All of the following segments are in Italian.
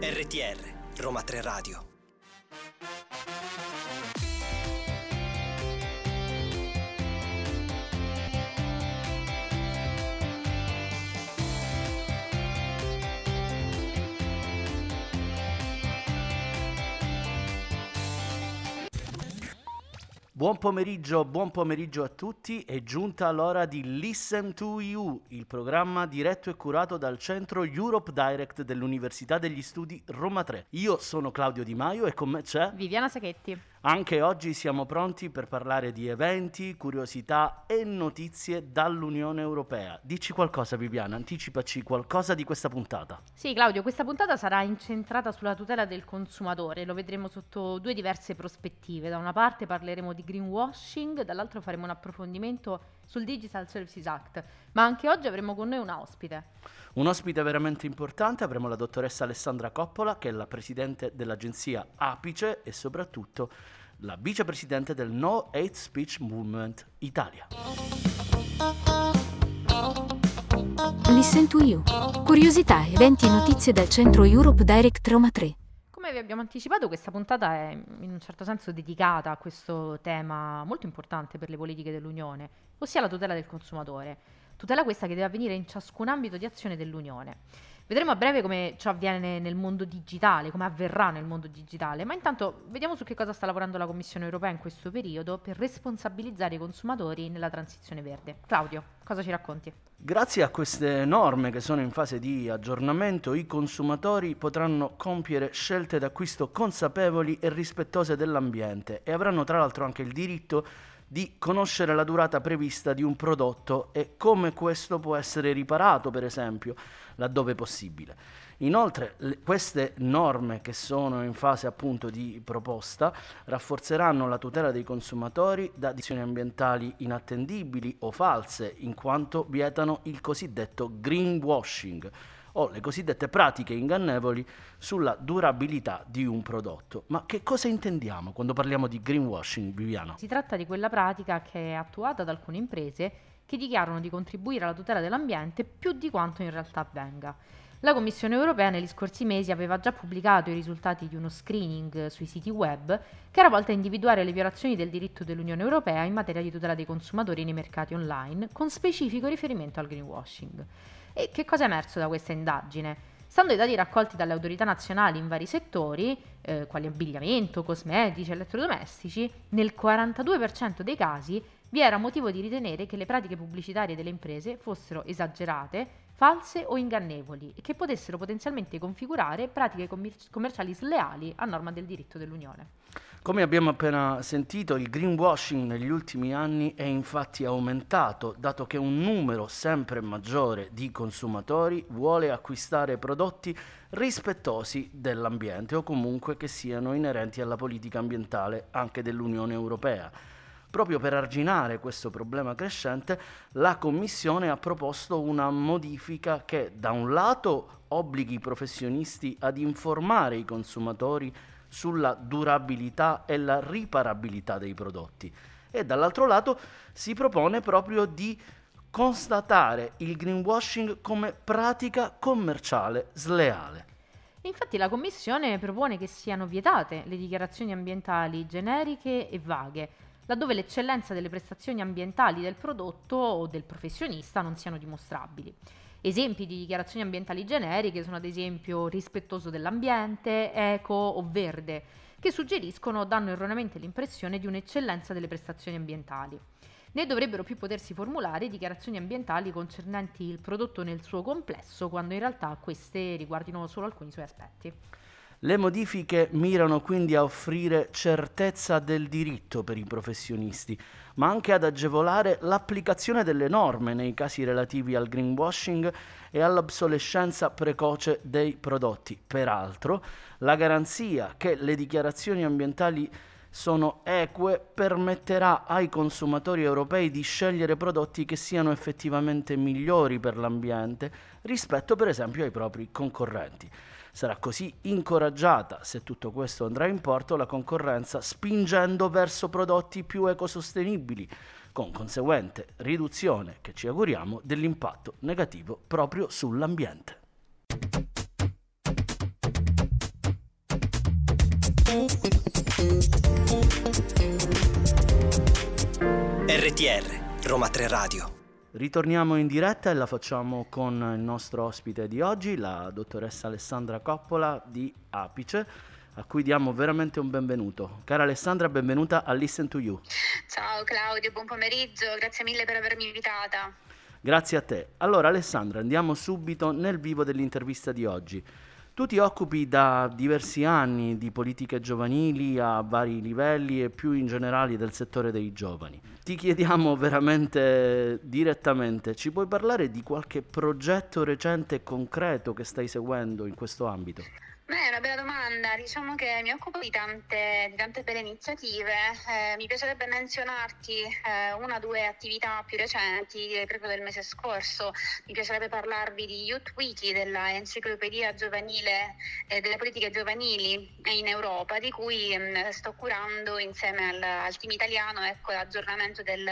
RTR Roma 3 Radio Buon pomeriggio, buon pomeriggio a tutti. È giunta l'ora di Listen to You, il programma diretto e curato dal centro Europe Direct dell'Università degli Studi Roma 3. Io sono Claudio Di Maio e con me c'è Viviana Sacchetti. Anche oggi siamo pronti per parlare di eventi, curiosità e notizie dall'Unione Europea. Dici qualcosa Viviana, anticipaci qualcosa di questa puntata. Sì Claudio, questa puntata sarà incentrata sulla tutela del consumatore, lo vedremo sotto due diverse prospettive. Da una parte parleremo di greenwashing, dall'altra faremo un approfondimento sul Digital Services Act, ma anche oggi avremo con noi una ospite. Un ospite veramente importante, avremo la dottoressa Alessandra Coppola, che è la presidente dell'agenzia Apice e soprattutto la vicepresidente del No Hate Speech Movement Italia. Listen to You. Curiosità, eventi e notizie dal centro Europe Direct Roma 3. Come vi abbiamo anticipato, questa puntata è in un certo senso dedicata a questo tema molto importante per le politiche dell'Unione, ossia la tutela del consumatore. Tutela questa che deve avvenire in ciascun ambito di azione dell'Unione. Vedremo a breve come ciò avviene nel mondo digitale, come avverrà nel mondo digitale, ma intanto vediamo su che cosa sta lavorando la Commissione europea in questo periodo per responsabilizzare i consumatori nella transizione verde. Claudio, cosa ci racconti? Grazie a queste norme che sono in fase di aggiornamento, i consumatori potranno compiere scelte d'acquisto consapevoli e rispettose dell'ambiente e avranno tra l'altro anche il diritto di conoscere la durata prevista di un prodotto e come questo può essere riparato, per esempio, laddove possibile. Inoltre le, queste norme che sono in fase appunto di proposta rafforzeranno la tutela dei consumatori da decisioni ambientali inattendibili o false, in quanto vietano il cosiddetto greenwashing, o le cosiddette pratiche ingannevoli sulla durabilità di un prodotto. Ma che cosa intendiamo quando parliamo di greenwashing, Viviana? Si tratta di quella pratica che è attuata da alcune imprese che dichiarano di contribuire alla tutela dell'ambiente più di quanto in realtà avvenga. La Commissione europea negli scorsi mesi aveva già pubblicato i risultati di uno screening sui siti web che era volto a individuare le violazioni del diritto dell'Unione europea in materia di tutela dei consumatori nei mercati online, con specifico riferimento al greenwashing. E che cosa è emerso da questa indagine? Stando ai dati raccolti dalle autorità nazionali in vari settori, eh, quali abbigliamento, cosmetici, elettrodomestici, nel 42% dei casi vi era motivo di ritenere che le pratiche pubblicitarie delle imprese fossero esagerate, false o ingannevoli e che potessero potenzialmente configurare pratiche commer- commerciali sleali a norma del diritto dell'Unione. Come abbiamo appena sentito, il greenwashing negli ultimi anni è infatti aumentato, dato che un numero sempre maggiore di consumatori vuole acquistare prodotti rispettosi dell'ambiente o comunque che siano inerenti alla politica ambientale anche dell'Unione Europea. Proprio per arginare questo problema crescente, la Commissione ha proposto una modifica che da un lato obblighi i professionisti ad informare i consumatori sulla durabilità e la riparabilità dei prodotti e dall'altro lato si propone proprio di constatare il greenwashing come pratica commerciale sleale. Infatti la Commissione propone che siano vietate le dichiarazioni ambientali generiche e vaghe, laddove l'eccellenza delle prestazioni ambientali del prodotto o del professionista non siano dimostrabili. Esempi di dichiarazioni ambientali generiche sono ad esempio rispettoso dell'ambiente, eco o verde, che suggeriscono o danno erroneamente l'impressione di un'eccellenza delle prestazioni ambientali. Ne dovrebbero più potersi formulare dichiarazioni ambientali concernenti il prodotto nel suo complesso, quando in realtà queste riguardino solo alcuni suoi aspetti. Le modifiche mirano quindi a offrire certezza del diritto per i professionisti, ma anche ad agevolare l'applicazione delle norme nei casi relativi al greenwashing e all'obsolescenza precoce dei prodotti. Peraltro, la garanzia che le dichiarazioni ambientali sono eque permetterà ai consumatori europei di scegliere prodotti che siano effettivamente migliori per l'ambiente rispetto per esempio ai propri concorrenti. Sarà così incoraggiata, se tutto questo andrà in porto, la concorrenza spingendo verso prodotti più ecosostenibili, con conseguente riduzione, che ci auguriamo, dell'impatto negativo proprio sull'ambiente. RTR Roma 3 Radio Ritorniamo in diretta e la facciamo con il nostro ospite di oggi, la dottoressa Alessandra Coppola di Apice, a cui diamo veramente un benvenuto. Cara Alessandra, benvenuta a Listen to You. Ciao Claudio, buon pomeriggio, grazie mille per avermi invitata. Grazie a te. Allora Alessandra, andiamo subito nel vivo dell'intervista di oggi. Tu ti occupi da diversi anni di politiche giovanili a vari livelli e più in generale del settore dei giovani. Ti chiediamo veramente direttamente, ci puoi parlare di qualche progetto recente e concreto che stai seguendo in questo ambito? Beh, è una bella domanda. Diciamo che mi occupo di tante, di tante belle iniziative. Eh, mi piacerebbe menzionarti eh, una o due attività più recenti, proprio del mese scorso. Mi piacerebbe parlarvi di Youth Wiki, della enciclopedia giovanile eh, delle politiche giovanili in Europa, di cui mh, mm, sto curando insieme al, al team italiano ecco, l'aggiornamento del,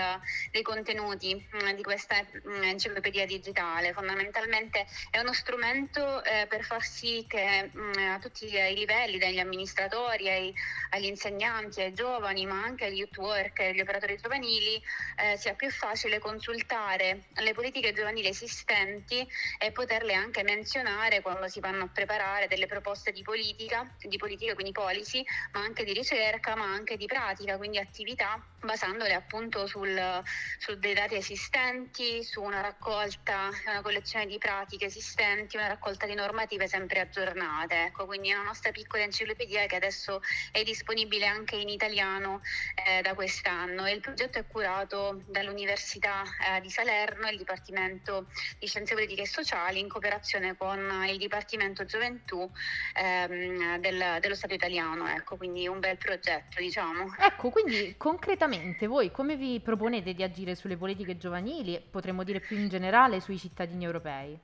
dei contenuti mh, mm, di questa mh, mm, enciclopedia digitale. Fondamentalmente è uno strumento eh, per far sì che a tutti i livelli, dagli amministratori ai, agli insegnanti, ai giovani, ma anche agli youth worker, agli operatori giovanili, eh, sia più facile consultare le politiche giovanili esistenti e poterle anche menzionare quando si vanno a preparare delle proposte di politica, di politica quindi policy, ma anche di ricerca, ma anche di pratica, quindi attività basandole appunto sul, su dei dati esistenti, su una raccolta, una collezione di pratiche esistenti, una raccolta di normative sempre aggiornate. Ecco, quindi una nostra piccola enciclopedia che adesso è disponibile anche in italiano eh, da quest'anno. E il progetto è curato dall'Università eh, di Salerno e il Dipartimento di Scienze Politiche e Sociali in cooperazione con il Dipartimento Gioventù ehm, del, dello Stato italiano. Ecco, quindi un bel progetto, diciamo. Ecco, quindi concretamente voi come vi proponete di agire sulle politiche giovanili e potremmo dire più in generale sui cittadini europei?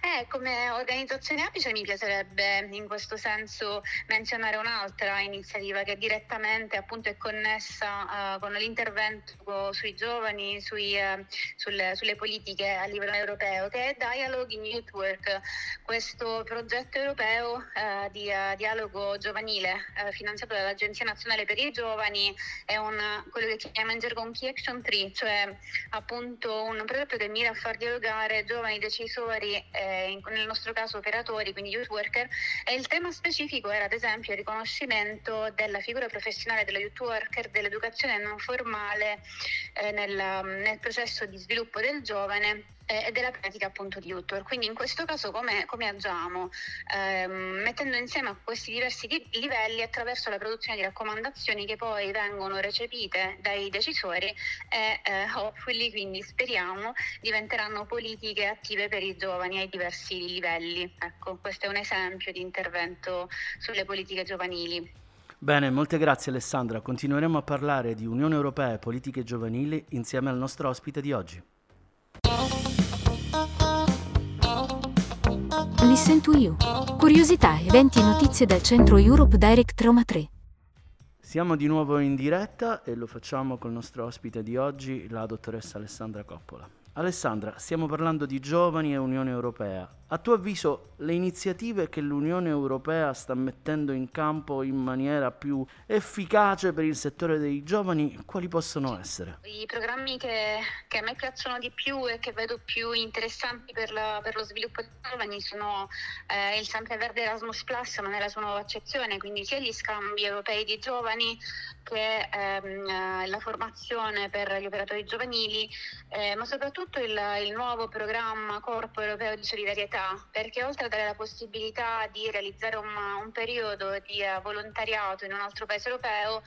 Eh, come organizzazione Apice mi piacerebbe in questo senso menzionare un'altra iniziativa che direttamente appunto è connessa uh, con l'intervento sui giovani, sui, uh, sulle, sulle, politiche a livello europeo, che è Dialogue in Youth Work, questo progetto europeo uh, di dialogo giovanile finanziato dall'Agenzia Nazionale per i Giovani, è un, quello che chiamiamo in gergo un Key Action Tree, cioè appunto un progetto che mira a far dialogare giovani decisori eh, in, nel nostro caso operatori, quindi youth worker, e il tema specifico era ad esempio il riconoscimento della figura professionale dello youth worker, dell'educazione non formale eh, nel, nel processo di sviluppo del giovane e della pratica appunto di Utor. Quindi in questo caso come, come agiamo? Eh, mettendo insieme questi diversi livelli attraverso la produzione di raccomandazioni che poi vengono recepite dai decisori e eh, hopefully, quindi speriamo, diventeranno politiche attive per i giovani ai diversi livelli. Ecco, questo è un esempio di intervento sulle politiche giovanili. Bene, molte grazie Alessandra. Continueremo a parlare di Unione Europea e politiche giovanili insieme al nostro ospite di oggi. Listen to You. Curiosità, eventi e notizie dal centro Europe Direct Roma 3. Siamo di nuovo in diretta e lo facciamo col nostro ospite di oggi, la dottoressa Alessandra Coppola. Alessandra, stiamo parlando di giovani e Unione Europea. A tuo avviso, le iniziative che l'Unione Europea sta mettendo in campo in maniera più efficace per il settore dei giovani, quali possono essere? I programmi che, che a me piacciono di più e che vedo più interessanti per, la, per lo sviluppo dei giovani sono eh, il Sempreverde Erasmus Plus, ma nella sua nuova accezione, quindi sia gli scambi europei di giovani che ehm, la formazione per gli operatori giovanili, eh, ma soprattutto il, il nuovo programma Corpo Europeo di Solidarietà perché oltre a dare la possibilità di realizzare un, un periodo di uh, volontariato in un altro paese europeo,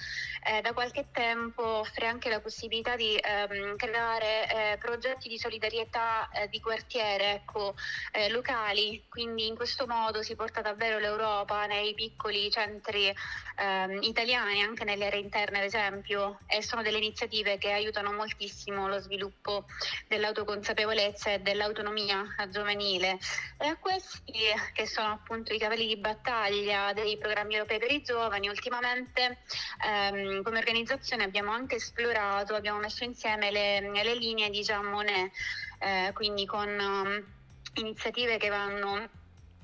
eh, da qualche tempo offre anche la possibilità di ehm, creare eh, progetti di solidarietà eh, di quartiere ecco, eh, locali, quindi in questo modo si porta davvero l'Europa nei piccoli centri ehm, italiani, anche nelle aree interne, ad esempio, e sono delle iniziative che aiutano moltissimo lo sviluppo dell'autoconsapevolezza e dell'autonomia giovanile. E a questi, che sono appunto i cavalli di battaglia dei programmi europei per i giovani, ultimamente ehm, come organizzazione abbiamo anche esplorato, abbiamo messo insieme le, le linee di Jean Monnet, eh, quindi con um, iniziative che vanno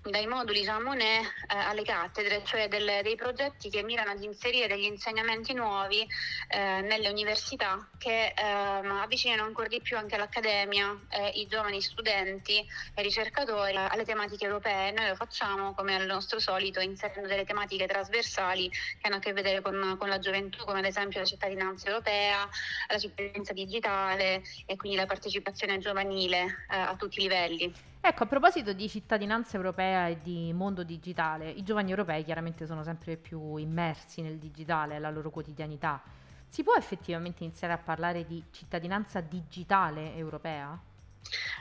dai moduli Jean Monnet eh, alle cattedre, cioè del, dei progetti che mirano ad inserire degli insegnamenti nuovi eh, nelle università che eh, avvicinano ancora di più anche l'accademia, i giovani studenti e ricercatori alle tematiche europee. Noi lo facciamo come al nostro solito inserendo delle tematiche trasversali che hanno a che vedere con, con la gioventù, come ad esempio la cittadinanza europea, la cittadinanza digitale e quindi la partecipazione giovanile eh, a tutti i livelli. Ecco, a proposito di cittadinanza europea e di mondo digitale, i giovani europei chiaramente sono sempre più immersi nel digitale, nella loro quotidianità. Si può effettivamente iniziare a parlare di cittadinanza digitale europea?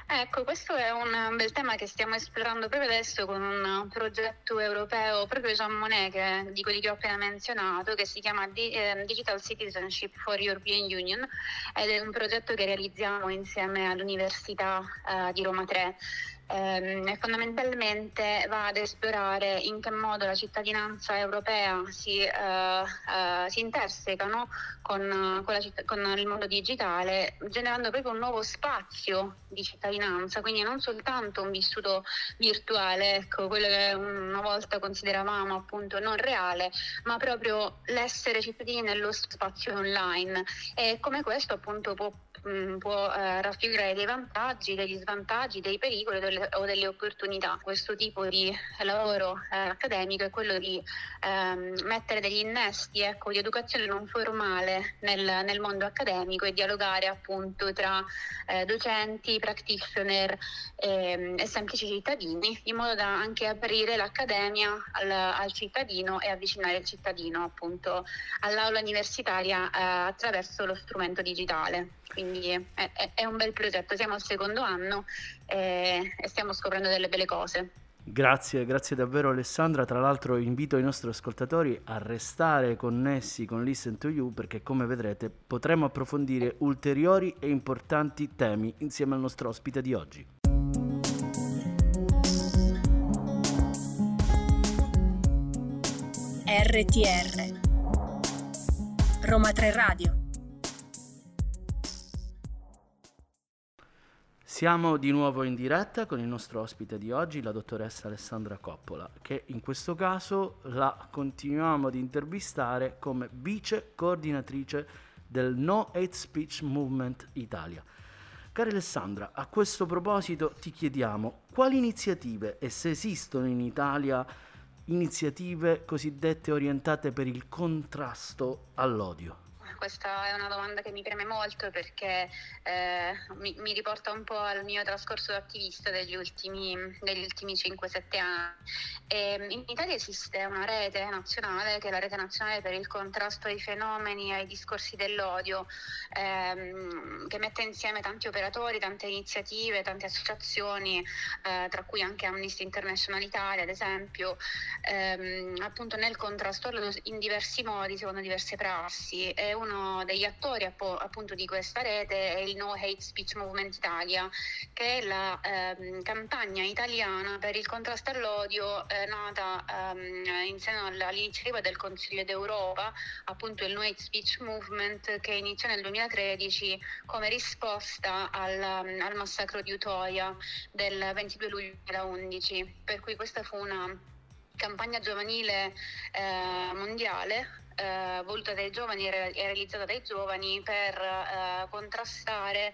Ecco, questo è un bel tema che stiamo esplorando proprio adesso con un progetto europeo, proprio Jean Monnet, che, di quelli che ho appena menzionato, che si chiama eh, Digital Citizenship for European Union ed è un progetto che realizziamo insieme all'Università uh, di Roma 3 ehm, fondamentalmente va ad esplorare in che modo la cittadinanza europea si, eh, eh, si interseca no? con, con, citt- con, il mondo digitale, generando proprio un nuovo spazio di cittadinanza, quindi non soltanto un vissuto virtuale, ecco, quello che una volta consideravamo appunto non reale, ma proprio l'essere cittadini nello spazio online e come questo appunto può mh, può eh, raffigurare dei vantaggi, degli svantaggi, dei pericoli delle, o delle opportunità. Questo tipo di lavoro eh, accademico è quello di ehm, mettere degli innesti ecco, di educazione non formale nel, nel, mondo accademico e dialogare appunto tra eh, docenti, practitioner ehm, e semplici cittadini, in modo da anche aprire l'accademia al, al cittadino e avvicinare il cittadino appunto all'aula universitaria eh, attraverso lo strumento digitale. Quindi è, è, è, un bel progetto, siamo al secondo anno e, e stiamo scoprendo delle belle cose. Grazie, grazie davvero Alessandra. Tra l'altro invito i nostri ascoltatori a restare connessi con Listen to You perché come vedrete potremo approfondire ulteriori e importanti temi insieme al nostro ospite di oggi. RTR Roma 3 Radio Siamo di nuovo in diretta con il nostro ospite di oggi, la dottoressa Alessandra Coppola, che in questo caso la continuiamo ad intervistare come vice coordinatrice del No Hate Speech Movement Italia. Cara Alessandra, a questo proposito ti chiediamo quali iniziative e se esistono in Italia iniziative cosiddette orientate per il contrasto all'odio questa è una domanda che mi preme molto perché eh, mi, mi, riporta un po' al mio trascorso da attivista degli ultimi, degli ultimi 5-7 anni. E in Italia esiste una rete nazionale che è la rete nazionale per il contrasto ai fenomeni e ai discorsi dell'odio, ehm, che mette insieme tanti operatori, tante iniziative, tante associazioni, eh, tra cui anche Amnesty International Italia, ad esempio, ehm, appunto nel contrasto in diversi modi, secondo diverse prassi. È uno degli attori appunto di questa rete è il No Hate Speech Movement Italia, che è la ehm, campagna italiana per il contrasto all'odio eh, nata ehm, in seno all'iniziativa del Consiglio d'Europa, appunto il No Hate Speech Movement che iniziò nel 2013 come risposta al, al massacro di Utoia del 22 luglio 2011, per cui questa fu una campagna giovanile eh, mondiale eh, voluta dai giovani e realizzata dai giovani per eh, contrastare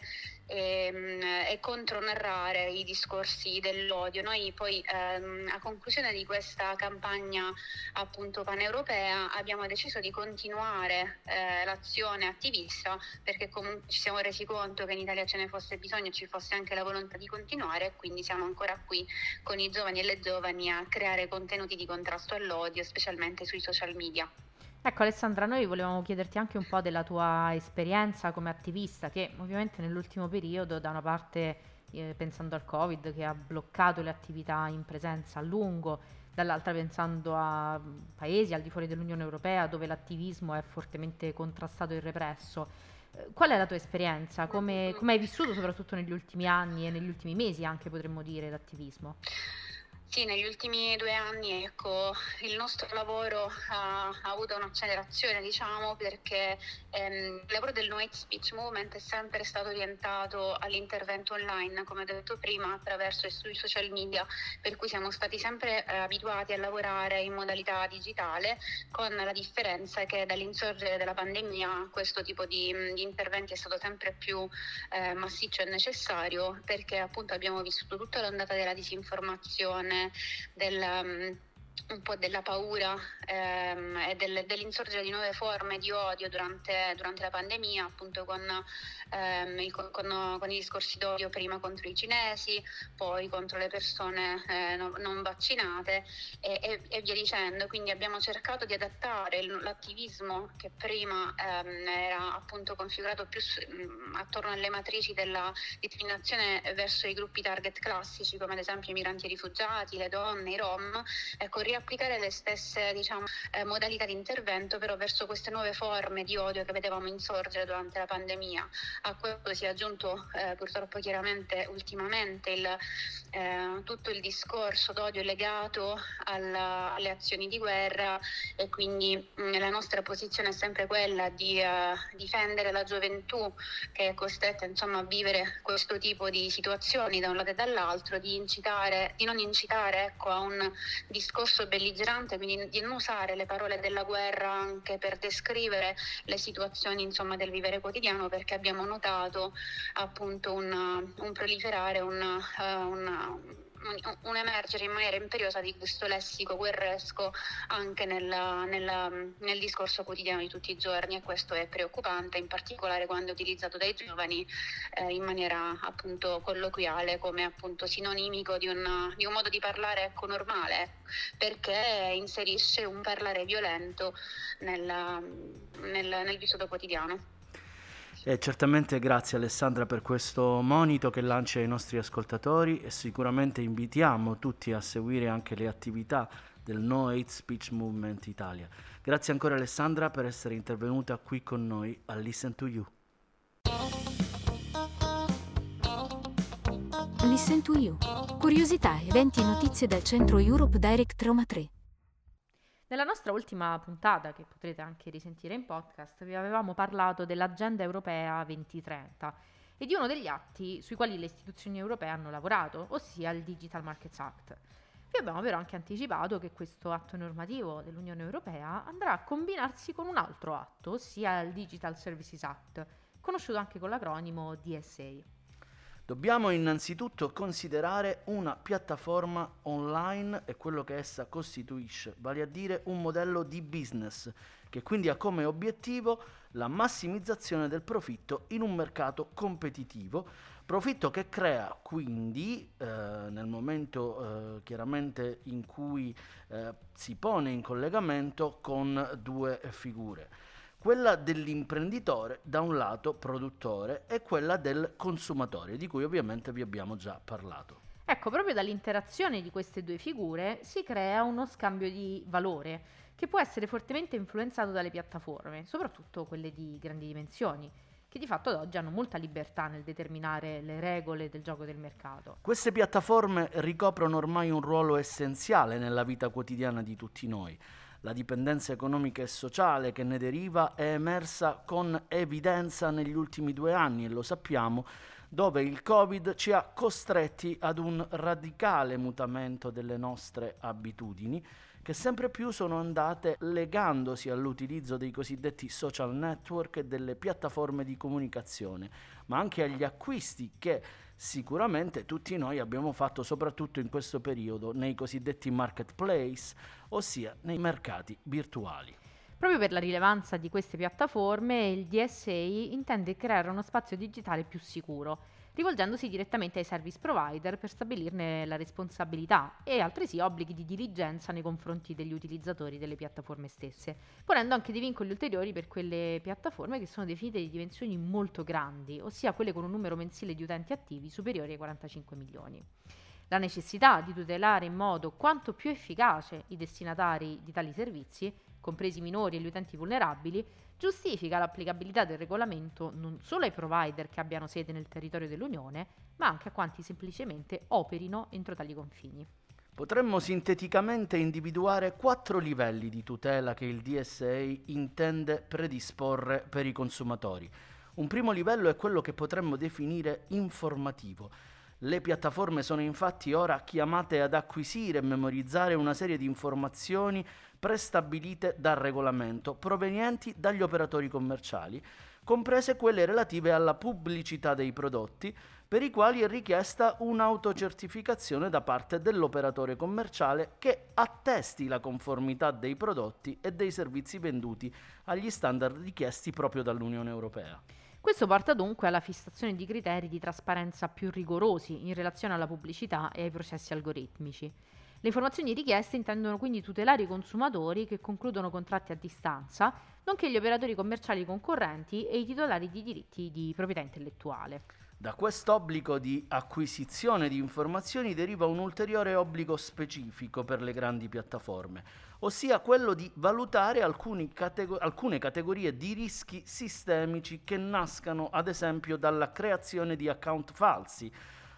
e, ehm, e, contronarrare i discorsi dell'odio. Noi poi ehm, a conclusione di questa campagna appunto paneuropea abbiamo deciso di continuare eh, l'azione attivista perché comunque ci siamo resi conto che in Italia ce ne fosse bisogno ci fosse anche la volontà di continuare e quindi siamo ancora qui con i giovani e le giovani a creare contenuti di contrasto all'odio, specialmente sui social media. Ecco Alessandra, noi volevamo chiederti anche un po' della tua esperienza come attivista che ovviamente nell'ultimo periodo da una parte eh, pensando al Covid che ha bloccato le attività in presenza a lungo, dall'altra pensando a paesi al di fuori dell'Unione Europea dove l'attivismo è fortemente contrastato e represso. Eh, qual è la tua esperienza? Come, come hai vissuto soprattutto negli ultimi anni e negli ultimi mesi anche potremmo dire l'attivismo? Sì, negli ultimi due anni ecco, il nostro lavoro ha, ha avuto un'accelerazione, diciamo, perché ehm, il lavoro del No Hate Speech Movement è sempre stato orientato all'intervento online, come ho detto prima, attraverso i social media, per cui siamo stati sempre eh, abituati a lavorare in modalità digitale, con la differenza che dall'insorgere della pandemia questo tipo di, di interventi è stato sempre più eh, massiccio e necessario, perché appunto abbiamo vissuto tutta l'ondata della disinformazione del, um, un po' della paura ehm, e del, dell'insorgere di nuove forme di odio durante, durante la pandemia, appunto con, ehm, il, con, con, i discorsi d'odio prima contro i cinesi, poi contro le persone eh, non, non, vaccinate e, e, e, via dicendo. Quindi abbiamo cercato di adattare l'attivismo che prima ehm, era appunto configurato più mh, attorno alle matrici della discriminazione verso i gruppi target classici, come ad esempio i migranti e i rifugiati, le donne, i rom, ecco, riapplicare le stesse diciamo, eh, modalità di intervento però verso queste nuove forme di odio che vedevamo insorgere durante la pandemia. A questo si è aggiunto eh, purtroppo chiaramente ultimamente il, eh, tutto il discorso d'odio legato alla, alle azioni di guerra e quindi mh, mm, la nostra posizione è sempre quella di uh, difendere la gioventù che è costretta insomma, a vivere questo tipo di situazioni da un lato e dall'altro, di, incitare, di non incitare ecco, a un discorso discorso belligerante, quindi di non usare le parole della guerra anche per descrivere le situazioni insomma, del vivere quotidiano, perché abbiamo notato appunto un, un proliferare, un, uh, un un emergere in maniera imperiosa di questo lessico guerresco anche nella, nella, nel discorso quotidiano di tutti i giorni e questo è preoccupante, in particolare quando è utilizzato dai giovani eh, in maniera appunto colloquiale come appunto sinonimico di, una, di un modo di parlare ecco, normale perché inserisce un parlare violento nella, nel, nel vissuto quotidiano. E certamente grazie Alessandra per questo monito che lancia ai nostri ascoltatori e sicuramente invitiamo tutti a seguire anche le attività del No Hate Speech Movement Italia. Grazie ancora Alessandra per essere intervenuta qui con noi a Listen to You. Listen to You. Curiosità, eventi e notizie dal centro Europe Direct Roma 3. Nella nostra ultima puntata, che potrete anche risentire in podcast, vi avevamo parlato dell'Agenda Europea 2030 e di uno degli atti sui quali le istituzioni europee hanno lavorato, ossia il Digital Markets Act. Vi abbiamo però anche anticipato che questo atto normativo dell'Unione Europea andrà a combinarsi con un altro atto, ossia il Digital Services Act, conosciuto anche con l'acronimo DSA. Dobbiamo innanzitutto considerare una piattaforma online e quello che essa costituisce, vale a dire un modello di business che quindi ha come obiettivo la massimizzazione del profitto in un mercato competitivo, profitto che crea quindi eh, nel momento eh, chiaramente in cui eh, si pone in collegamento con due figure quella dell'imprenditore da un lato produttore e quella del consumatore, di cui ovviamente vi abbiamo già parlato. Ecco, proprio dall'interazione di queste due figure si crea uno scambio di valore che può essere fortemente influenzato dalle piattaforme, soprattutto quelle di grandi dimensioni che di fatto ad oggi hanno molta libertà nel determinare le regole del gioco del mercato. Queste piattaforme ricoprono ormai un ruolo essenziale nella vita quotidiana di tutti noi la dipendenza economica e sociale che ne deriva è emersa con evidenza negli ultimi due anni e lo sappiamo, dove il Covid ci ha costretti ad un radicale mutamento delle nostre abitudini che sempre più sono andate legandosi all'utilizzo dei cosiddetti social network e delle piattaforme di comunicazione, ma anche agli acquisti che sicuramente tutti noi abbiamo fatto soprattutto in questo periodo nei cosiddetti marketplace, ossia nei mercati virtuali. Proprio per la rilevanza di queste piattaforme, il DSA intende creare uno spazio digitale più sicuro rivolgendosi direttamente ai service provider per stabilirne la responsabilità e altresì obblighi di diligenza nei confronti degli utilizzatori delle piattaforme stesse, ponendo anche dei vincoli ulteriori per quelle piattaforme che sono definite di dimensioni molto grandi, ossia quelle con un numero mensile di utenti attivi superiori ai 45 milioni. La necessità di tutelare in modo quanto più efficace i destinatari di tali servizi, compresi i minori e gli utenti vulnerabili, giustifica l'applicabilità del regolamento non solo ai provider che abbiano sede nel territorio dell'Unione, ma anche a quanti semplicemente operino entro tali confini. Potremmo sinteticamente individuare quattro livelli di tutela che il DSA intende predisporre per i consumatori. Un primo livello è quello che potremmo definire informativo. Le piattaforme sono infatti ora chiamate ad acquisire e memorizzare una serie di informazioni prestabilite dal regolamento provenienti dagli operatori commerciali, comprese quelle relative alla pubblicità dei prodotti, per i quali è richiesta un'autocertificazione da parte dell'operatore commerciale che attesti la conformità dei prodotti e dei servizi venduti agli standard richiesti proprio dall'Unione Europea. Questo porta dunque alla fissazione di criteri di trasparenza più rigorosi in relazione alla pubblicità e ai processi algoritmici. Le informazioni richieste intendono quindi tutelare i consumatori che concludono contratti a distanza, nonché gli operatori commerciali concorrenti e i titolari di diritti di proprietà intellettuale. Da quest'obbligo di acquisizione di informazioni deriva un ulteriore obbligo specifico per le grandi piattaforme, ossia quello di valutare catego- alcune categorie di rischi sistemici che nascano ad esempio dalla creazione di account falsi,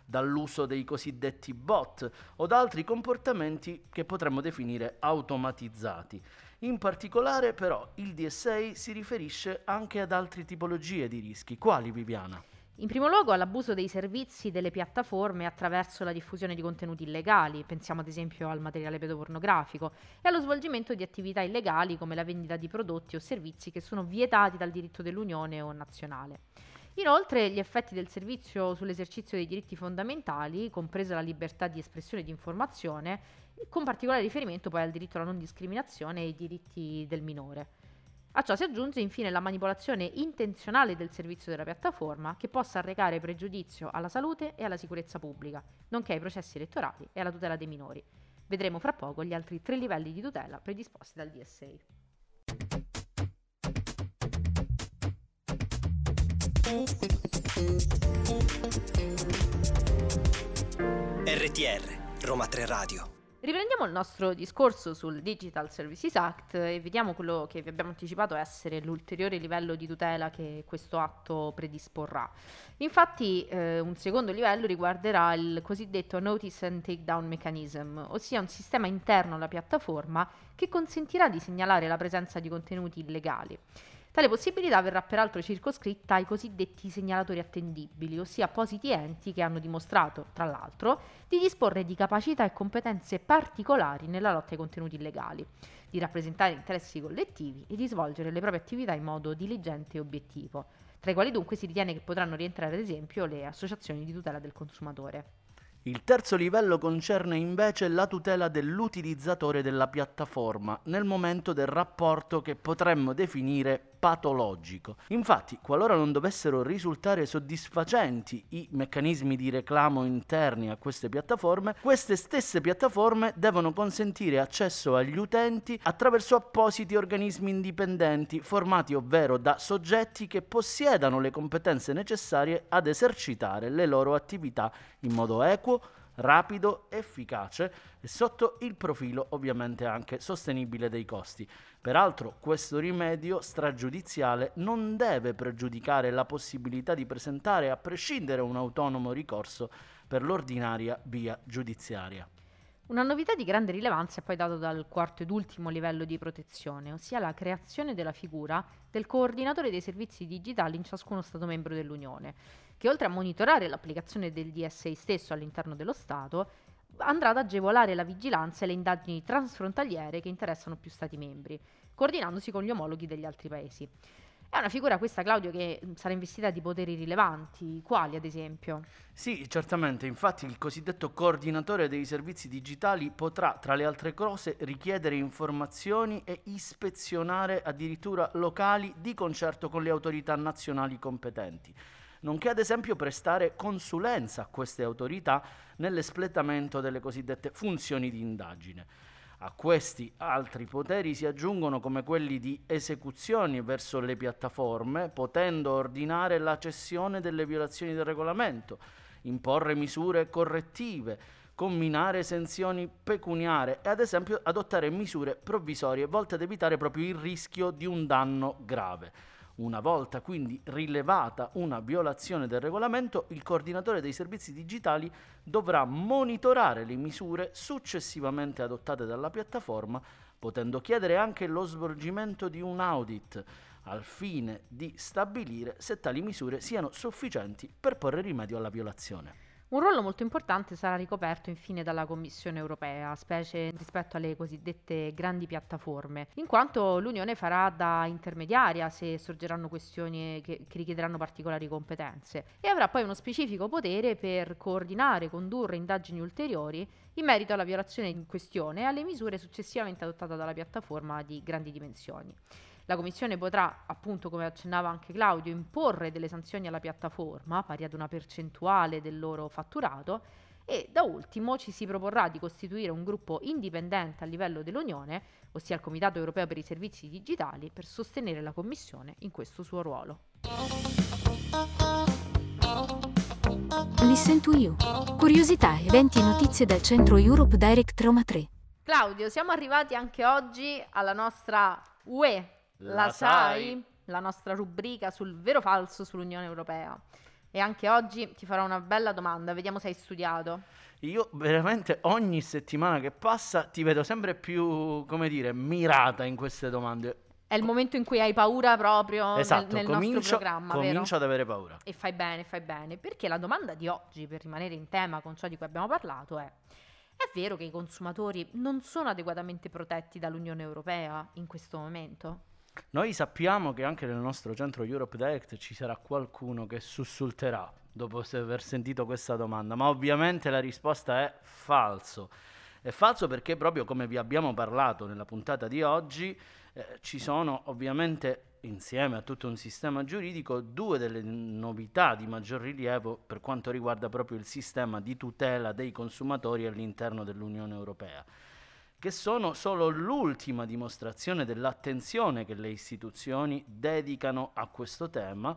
dall'uso dei cosiddetti bot o da altri comportamenti che potremmo definire automatizzati. In particolare però il DSA si riferisce anche ad altre tipologie di rischi. Quali Viviana? In primo luogo all'abuso dei servizi delle piattaforme attraverso la diffusione di contenuti illegali, pensiamo ad esempio al materiale pedopornografico, e allo svolgimento di attività illegali come la vendita di prodotti o servizi che sono vietati dal diritto dell'Unione o nazionale. Inoltre gli effetti del servizio sull'esercizio dei diritti fondamentali, compresa la libertà di espressione e di informazione, con particolare riferimento poi al diritto alla non discriminazione e ai diritti del minore. A ciò si aggiunge infine la manipolazione intenzionale del servizio della piattaforma che possa arrecare pregiudizio alla salute e alla sicurezza pubblica, nonché ai processi elettorali e alla tutela dei minori. Vedremo fra poco gli altri tre livelli di tutela predisposti dal DSA. RTR Roma 3 Radio Riprendiamo il nostro discorso sul Digital Services Act e vediamo quello che vi abbiamo anticipato essere l'ulteriore livello di tutela che questo atto predisporrà. Infatti eh, un secondo livello riguarderà il cosiddetto Notice and Takedown Mechanism, ossia un sistema interno alla piattaforma che consentirà di segnalare la presenza di contenuti illegali. Tale possibilità verrà peraltro circoscritta ai cosiddetti segnalatori attendibili, ossia appositi enti che hanno dimostrato, tra l'altro, di disporre di capacità e competenze particolari nella lotta ai contenuti illegali, di rappresentare interessi collettivi e di svolgere le proprie attività in modo diligente e obiettivo, tra i quali dunque si ritiene che potranno rientrare ad esempio le associazioni di tutela del consumatore. Il terzo livello concerne invece la tutela dell'utilizzatore della piattaforma nel momento del rapporto che potremmo definire patologico. Infatti, qualora non dovessero risultare soddisfacenti i meccanismi di reclamo interni a queste piattaforme, queste stesse piattaforme devono consentire accesso agli utenti attraverso appositi organismi indipendenti, formati ovvero da soggetti che possiedano le competenze necessarie ad esercitare le loro attività in modo equo, rapido, efficace e sotto il profilo ovviamente anche sostenibile dei costi. Peraltro questo rimedio stragiudiziale non deve pregiudicare la possibilità di presentare a prescindere un autonomo ricorso per l'ordinaria via giudiziaria. Una novità di grande rilevanza è poi data dal quarto ed ultimo livello di protezione, ossia la creazione della figura del coordinatore dei servizi digitali in ciascuno Stato membro dell'Unione, che oltre a monitorare l'applicazione del DSA stesso all'interno dello Stato, andrà ad agevolare la vigilanza e le indagini transfrontaliere che interessano più Stati membri, coordinandosi con gli omologhi degli altri paesi. È una figura questa, Claudio, che sarà investita di poteri rilevanti, quali ad esempio? Sì, certamente, infatti il cosiddetto coordinatore dei servizi digitali potrà, tra le altre cose, richiedere informazioni e ispezionare addirittura locali di concerto con le autorità nazionali competenti nonché ad esempio prestare consulenza a queste autorità nell'espletamento delle cosiddette funzioni di indagine. A questi altri poteri si aggiungono come quelli di esecuzioni verso le piattaforme, potendo ordinare la cessione delle violazioni del regolamento, imporre misure correttive, comminare sanzioni pecuniarie e ad esempio adottare misure provvisorie volte ad evitare proprio il rischio di un danno grave. Una volta quindi rilevata una violazione del regolamento, il coordinatore dei servizi digitali dovrà monitorare le misure successivamente adottate dalla piattaforma, potendo chiedere anche lo svolgimento di un audit al fine di stabilire se tali misure siano sufficienti per porre rimedio alla violazione. Un ruolo molto importante sarà ricoperto infine dalla Commissione europea, specie rispetto alle cosiddette grandi piattaforme, in quanto l'Unione farà da intermediaria se sorgeranno questioni che, che richiederanno particolari competenze e avrà poi uno specifico potere per coordinare condurre indagini ulteriori in merito alla violazione in questione e alle misure successivamente adottate dalla piattaforma di grandi dimensioni. La Commissione potrà, appunto, come accennava anche Claudio, imporre delle sanzioni alla piattaforma, pari ad una percentuale del loro fatturato, e da ultimo ci si proporrà di costituire un gruppo indipendente a livello dell'Unione, ossia il Comitato europeo per i servizi digitali, per sostenere la Commissione in questo suo ruolo. Listen to You. Curiosità, eventi e notizie dal centro Europe Direct Roma 3. Claudio, siamo arrivati anche oggi alla nostra UE la, sai? La nostra rubrica sul vero o falso sull'Unione Europea. E anche oggi ti farò una bella domanda, vediamo se hai studiato. Io veramente ogni settimana che passa ti vedo sempre più, come dire, mirata in queste domande. È il momento in cui hai paura proprio esatto, nel, nel comincio, nostro programma, comincio vero? ad avere paura. E fai bene, fai bene, perché la domanda di oggi, per rimanere in tema con ciò di cui abbiamo parlato, è è vero che i consumatori non sono adeguatamente protetti dall'Unione Europea in questo momento? Noi sappiamo che anche nel nostro centro Europe Direct ci sarà qualcuno che sussulterà dopo aver sentito questa domanda, ma ovviamente la risposta è falso. È falso perché proprio come vi abbiamo parlato nella puntata di oggi, eh, ci sono ovviamente insieme a tutto un sistema giuridico due delle novità di maggior rilievo per quanto riguarda proprio il sistema di tutela dei consumatori all'interno dell'Unione Europea che sono solo l'ultima dimostrazione dell'attenzione che le istituzioni dedicano a questo tema,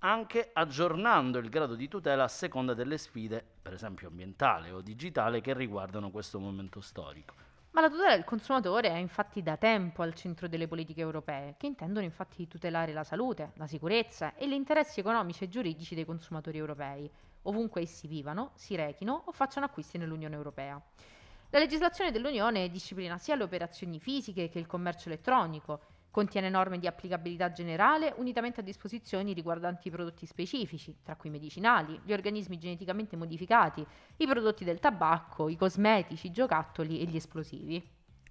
anche aggiornando il grado di tutela a seconda delle sfide, per esempio ambientale o digitale, che riguardano questo momento storico. Ma la tutela del consumatore è infatti da tempo al centro delle politiche europee, che intendono infatti tutelare la salute, la sicurezza e gli interessi economici e giuridici dei consumatori europei, ovunque essi vivano, si rechino o facciano acquisti nell'Unione Europea. La legislazione dell'Unione disciplina sia le operazioni fisiche che il commercio elettronico, contiene norme di applicabilità generale unitamente a disposizioni riguardanti i prodotti specifici, tra cui medicinali, gli organismi geneticamente modificati, i prodotti del tabacco, i cosmetici, i giocattoli e gli esplosivi.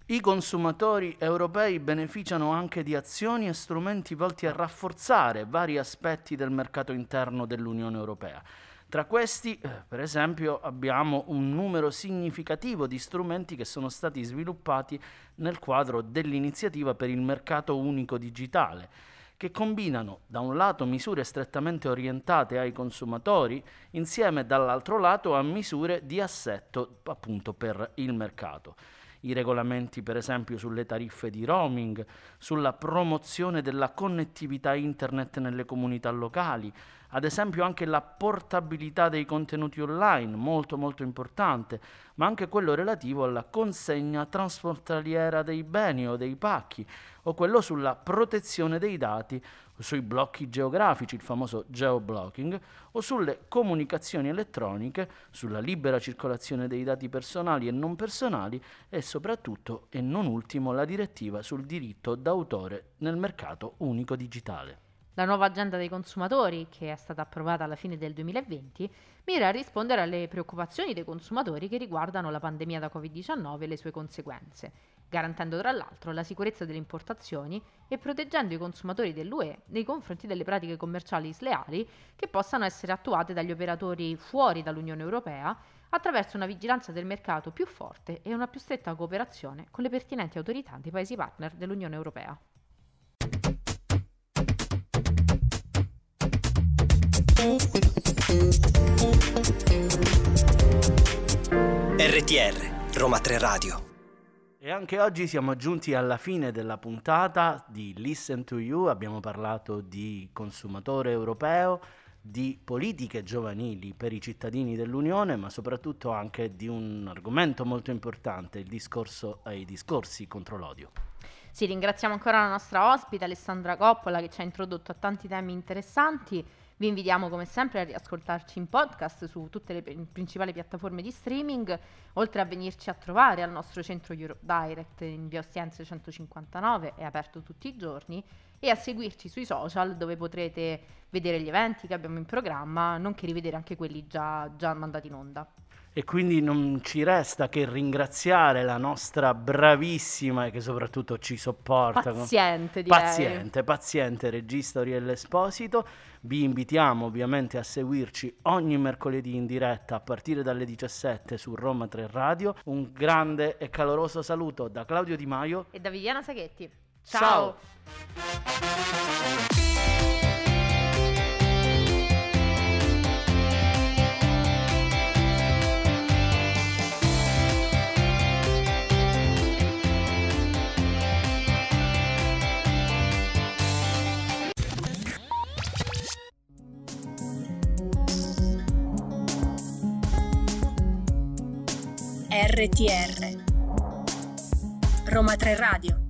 I consumatori europei beneficiano anche di azioni e strumenti volti a rafforzare vari aspetti del mercato interno dell'Unione Europea tra questi, eh, per esempio, abbiamo un numero significativo di strumenti che sono stati sviluppati nel quadro dell'iniziativa per il mercato unico digitale, che combinano da un lato misure strettamente orientate ai consumatori, insieme dall'altro lato a misure di assetto appunto per il mercato. I regolamenti per esempio sulle tariffe di roaming, sulla promozione della connettività internet nelle comunità locali, ad esempio anche la portabilità dei contenuti online, molto molto importante, ma anche quello relativo alla consegna transfrontaliera dei beni o dei pacchi, o quello sulla protezione dei dati sui blocchi geografici, il famoso geoblocking, o sulle comunicazioni elettroniche, sulla libera circolazione dei dati personali e non personali e soprattutto e non ultimo la direttiva sul diritto d'autore nel mercato unico digitale. La nuova agenda dei consumatori, che è stata approvata alla fine del 2020, mira a rispondere alle preoccupazioni dei consumatori che riguardano la pandemia da Covid-19 e le sue conseguenze, garantendo tra l'altro la sicurezza delle importazioni e proteggendo i consumatori dell'UE nei confronti delle pratiche commerciali sleali che possano essere attuate dagli operatori fuori dall'Unione Europea attraverso una vigilanza del mercato più forte e una più stretta cooperazione con le pertinenti autorità dei Paesi partner dell'Unione Europea. RTR Roma 3 Radio e anche oggi siamo giunti alla fine della puntata di Listen to You, abbiamo parlato di consumatore europeo, di politiche giovanili per i cittadini dell'Unione, ma soprattutto anche di un argomento molto importante, il discorso ai discorsi contro l'odio. Sì, ringraziamo ancora la nostra ospite Alessandra Coppola che ci ha introdotto a tanti temi interessanti. Vi invitiamo come sempre a riascoltarci in podcast su tutte le principali piattaforme di streaming, oltre a venirci a trovare al nostro centro Europe Direct in via Ostiense 159, è aperto tutti i giorni, e a seguirci sui social dove potrete vedere gli eventi che abbiamo in programma, nonché rivedere anche quelli già, già mandati in onda e quindi non ci resta che ringraziare la nostra bravissima e che soprattutto ci sopporta paziente direi. paziente, paziente regista Oriella Esposito vi invitiamo ovviamente a seguirci ogni mercoledì in diretta a partire dalle 17 su Roma 3 Radio un grande e caloroso saluto da Claudio Di Maio e da Viviana Saghetti ciao, ciao. RTR Roma 3 Radio